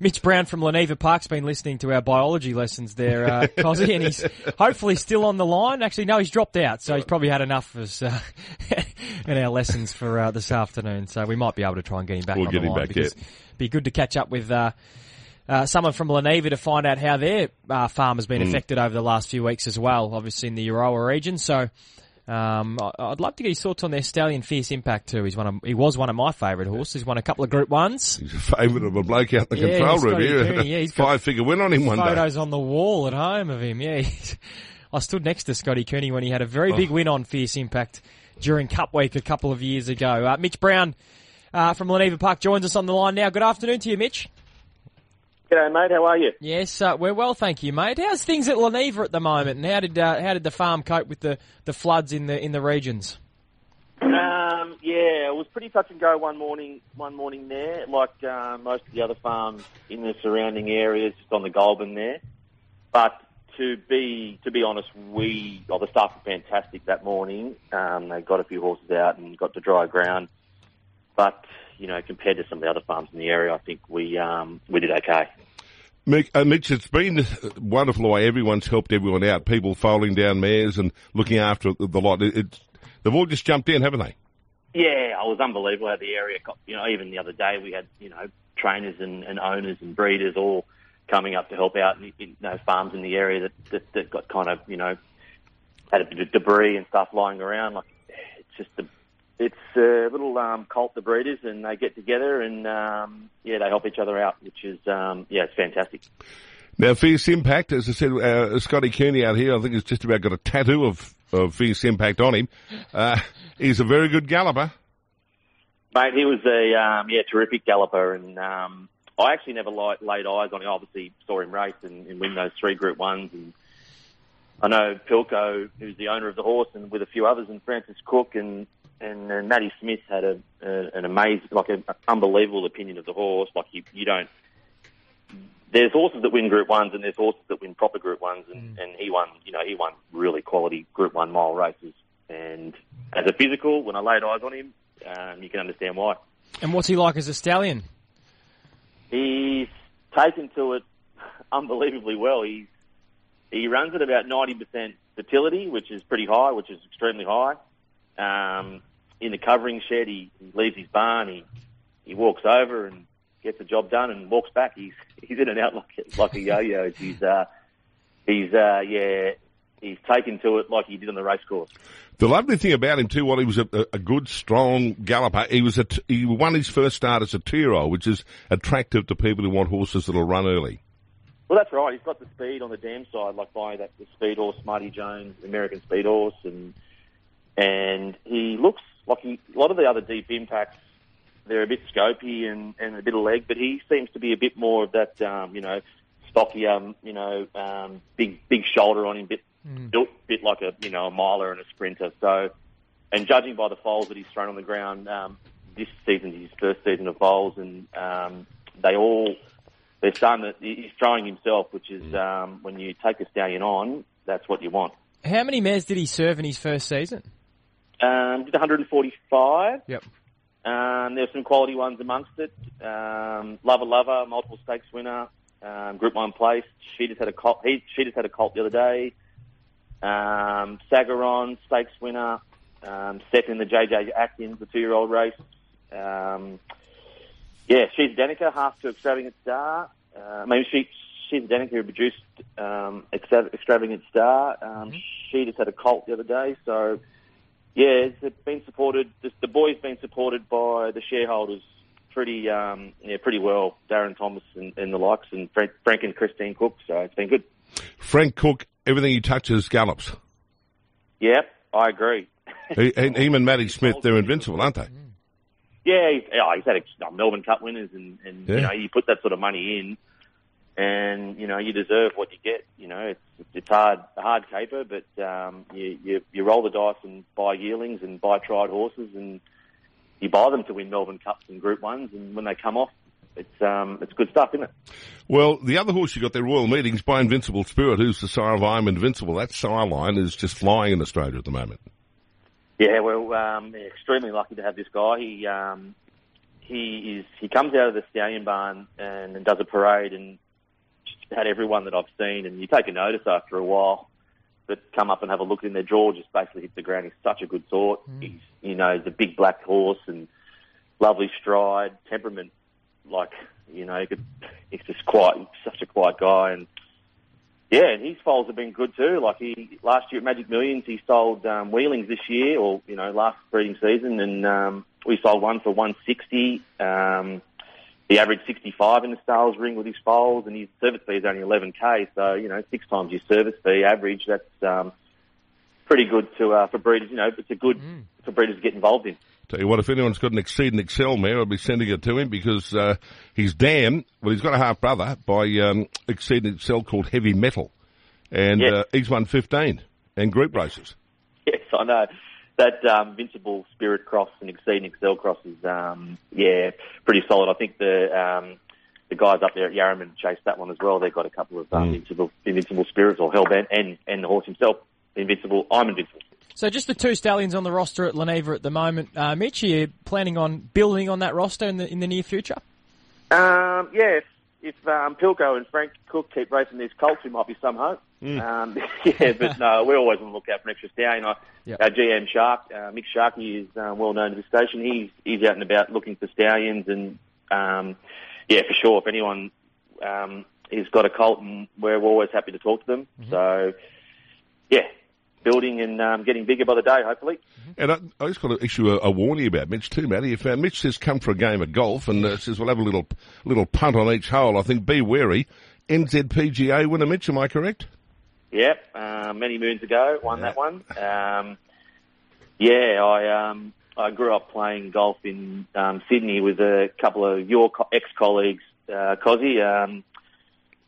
Mitch Brown from Leneva Park's been listening to our biology lessons there, uh, Cozzy, and he's hopefully still on the line. Actually, no, he's dropped out, so he's probably had enough of us uh, in our lessons for uh, this afternoon. So we might be able to try and get him back We'll on get the him line back, because it'd be good to catch up with uh, uh, someone from Leneva to find out how their uh, farm has been Mm. affected over the last few weeks as well, obviously in the Euroa region. So um, I'd love to get his thoughts on their stallion Fierce Impact too. He's one of, he was one of my favourite horses. He's won a couple of Group Ones. He's a favourite of a bloke out in the Yeah, control room got here. his journey, yeah, he's Five figure win on him one day. Photos on the wall at home of him. Yeah, I stood next to Scotty Cooney when he had a very big Oh. win on Fierce Impact during Cup Week a couple of years ago. Uh, Mitch Brown uh, from Leneva Park joins us on the line now. Good afternoon to you, Mitch. G'day, mate. How are you? Yes, uh, we're well, thank you, mate. How's things at Leneva at the moment, and how did uh, how did the farm cope with the, the floods in the in the regions? Um, yeah, it was pretty touch and go one morning. One morning there, like uh, most of the other farms in the surrounding areas, just on the Goulburn there. But to be to be honest, we well, the staff were fantastic that morning. Um, they got a few horses out and got to dry ground. But you know, compared to some of the other farms in the area, I think we um, we did okay. Mick, uh, Mitch, it's been wonderful the way everyone's helped everyone out. People folding down mares and looking after the lot. It, it's, they've all just jumped in, haven't they? Yeah, it was unbelievable how the area got, you know, even the other day we had, you know, trainers and, and owners and breeders all coming up to help out, you know, farms in the area that, that, that got kind of, you know, had a bit of debris and stuff lying around. Like, it's just a, it's a little um, cult, the breeders, and they get together and, um, yeah, they help each other out, which is, um, yeah, it's fantastic. Now, Fierce Impact, as I said, uh, Scotty Cooney out here, I think he's just about got a tattoo of, of Fierce Impact on him. Uh, he's a very good galloper. Mate, he was a um, yeah terrific galloper, and um, I actually never light, laid eyes on him. Obviously, saw him race and, and win those three Group Ones, and I know Pilco, who's the owner of the horse, and with a few others, and Francis Cook and and, and Matty Smith had a, a an amazing, like an unbelievable opinion of the horse. Like you, you don't. There's horses that win Group Ones, and there's horses that win proper Group Ones, and, and he won. You know, he won really quality Group One mile races. And as a physical, when I laid eyes on him, um, you can understand why. And what's he like as a stallion? He's taken to it unbelievably well. He's he runs at about ninety percent fertility, which is pretty high, which is extremely high. Um, in the covering shed, he, he leaves his barn. He he walks over and gets the job done and walks back. He's he's in and out like like a yo-yo. He's uh, he's uh, yeah. He's taken to it like he did on the race course. The lovely thing about him too, while he was a, a good, strong galloper, he was a t- he won his first start as a two-year-old, which is attractive to people who want horses that'll run early. Well, that's right. He's got the speed on the dam side, like by that the speed horse, Smarty Jones, American speed horse, and and he looks like he, a lot of the other deep impacts. They're a bit scopy and, and a bit of leg, but he seems to be a bit more of that, um, you know, stocky, um, you know, um, big big shoulder on him, bit built bit like a you know a miler and a sprinter. So, and judging by the foals that he's thrown on the ground, um, this season, his first season of foals, and um, they all they're saying that he's throwing himself, which is um, when you take a stallion on, that's what you want. How many mares did he serve in his first season? Um, did 145. Yep. Um, there's some quality ones amongst it. Um, Lover Lover, multiple stakes winner, um, Group One place. She just had a colt. He, she just had a colt the other day. Um, Sagaron, stakes winner. Um, second in the JJ Atkins, the two-year-old race. Um, yeah, she's Danica, half to extravagant star. Uh, I mean, she she's Danica who produced um, extravagant star. Um, She just had a colt the other day, so yeah, it's been supported. The, the boy's been supported by the shareholders pretty, um, yeah, pretty well. Darren Thomas and, and the likes, and Frank, Frank and Christine Cook. So it's been good. Frank Cook, everything he touches gallops. Yep, I agree. he, and him and Matty Smith, they're invincible, aren't they? Yeah, he's, yeah, he's had a, Melbourne Cup winners, and, and Yeah. you know you put that sort of money in, and you know you deserve what you get. You know it's it's hard a hard caper, but um, you, you you roll the dice and buy yearlings and buy tried horses, and you buy them to win Melbourne Cups and Group Ones, and when they come off, it's um it's good stuff, isn't it? Well, the other horse you got there, Royal Meetings, by Invincible Spirit, who's the sire of I'm Invincible. That sire line is just flying in Australia at the moment. Yeah, well, um, extremely lucky to have this guy. He um, he is he comes out of the stallion barn and, and does a parade and had everyone that I've seen and you take a notice after a while that come up and have a look in their jaw just basically hit the ground. He's such a good sort. He's you know he's a big black horse and lovely stride, temperament. Like you know, he could, he's just quiet, such a quiet guy and. Yeah, and his foals have been good too. Like he last year at Magic Millions, he sold um, weanlings this year, or you know, last breeding season, and um, we sold one for one sixty. Um, he averaged sixty five in the sales ring with his foals, and his service fee is only eleven k. So you know, six times your service fee average. That's um, pretty good to uh, for breeders. You know, it's a good for breeders to get involved in. Tell you what, if anyone's got an Exceed and Excel mare, I'll be sending it to him because uh, he's damn. Well, he's got a half brother by um, Exceed and Excel called Heavy Metal, and Yes. uh, he's won fifteen and group races. Yes, I know. That um, Invincible Spirit Cross and Exceed and Excel Cross is, um, yeah, pretty solid. I think the um, the guys up there at Yarraman chased that one as well. They've got a couple of um, Invincible, Invincible Spirits or Hellbent and, and the horse himself, Invincible. I'm Invincible. So just the two stallions on the roster at Leneva at the moment. Uh, Mitch, are you planning on building on that roster in the in the near future? Um, yeah, if, um, Pilco and Frank Cook keep racing these colts, we might be some hope. Um, yeah, but no, we're always on the lookout for an extra stallion. I, Yep. Our GM Shark, uh, Mick Sharkey, is uh, well known to the station. He's he's out and about looking for stallions, and um, yeah, for sure. If anyone um, has got a colt, and we're always happy to talk to them. So yeah, building and um, getting bigger by the day, hopefully. And I, I just got to issue a, a warning about Mitch too, Matty. If uh, Mitch says come for a game of golf and uh, says we'll have a little little punt on each hole, I think be wary. NZPGA winner Mitch, am I correct? Yep, uh, many moons ago, won that one. Um, yeah, I um, I grew up playing golf in um, Sydney with a couple of your co- ex-colleagues, uh, Cozzy,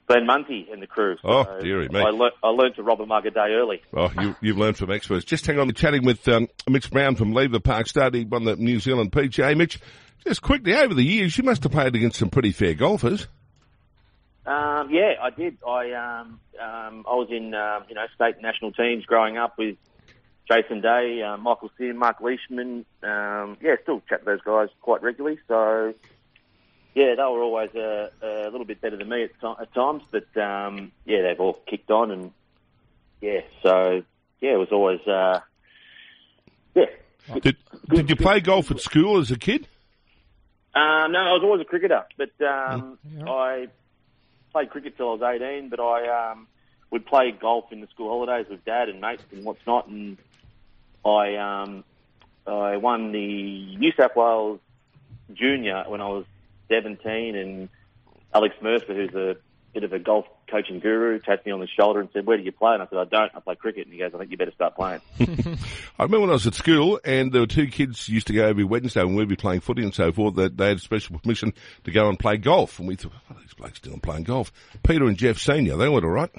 Glenn Munty and the crew. Oh, So dearie me. I, lear- I learned to rob a mug a day early. Oh, you, you've learned from experts. Just hang on, chatting with um, Mitch Brown from Leneva Park. He won the New Zealand PGA. Mitch, just quickly, over the years, you must have played against some pretty fair golfers. Um, yeah, I did. I um, um, I was in um, you know state and national teams growing up with Jason Day, uh, Michael Sim, Mark Leishman. Um, yeah, still chat to those guys quite regularly. So yeah, they were always a, a little bit better than me at, ti- at times, but um, yeah, they've all kicked on and yeah, so yeah, it was always uh, yeah. Did, did you play golf at school as a kid? Um, no, I was always a cricketer, but um, I played cricket till I was 18. But I um, would play golf in the school holidays with dad and mates and what's not. And I um, I won the New South Wales Junior when I was 17, and Alex Mercer, who's a bit of a golf coaching guru, tapped me on the shoulder and said, "Where do you play?" And I said, "I don't. I play cricket." And he goes, "I think you better start playing." I remember when I was at school and there were two kids used to go every Wednesday when we'd be playing footy and so forth that they had special permission to go and play golf. And we thought, oh, these blokes still playing golf. Peter and Jeff Senior, they went all right.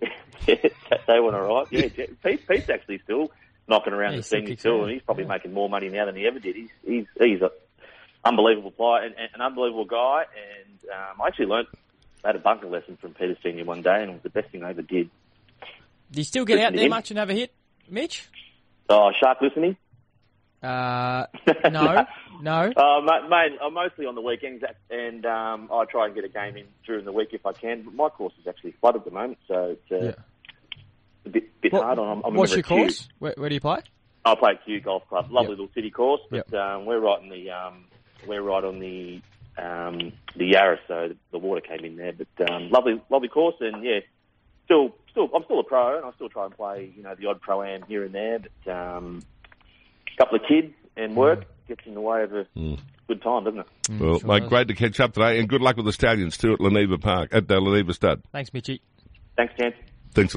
they went all right. Yeah, Je- Pete, Pete's actually still knocking around Yeah, the senior kicks tour, and he's probably Yeah. making more money now than he ever did. He's he's he's a unbelievable player and, and an unbelievable guy. And um, I actually learned I had a bunker lesson from Peter Senior one day, and it was the best thing I ever did. Do you still get out there much and have a hit, Mitch? Oh, shark listening. Uh, no, no. Uh, mate, I'm mostly on the weekends, and um, I try and get a game in during the week if I can. But my course is actually flooded at the moment, so it's uh, Yeah. a bit, bit What- hard. I'm, I'm what's your course? Where, where do you play? I play at Kew Golf Club. Lovely Yep. little city course, but um, we're right in the um, we're right on the um, the Yarra, so the water came in there. But um, lovely, lovely course, and yeah, still, still, I'm still a pro, and I still try and play, you know, the odd pro am here and there. But um, a couple of kids and work gets in the way of a good time, doesn't it? well, sure mate, does. great to catch up today and good luck with the Stallions too at Leneva Park, at uh, Leneva Stud. Thanks, Mitchy. Thanks, Chance. Thanks a lot.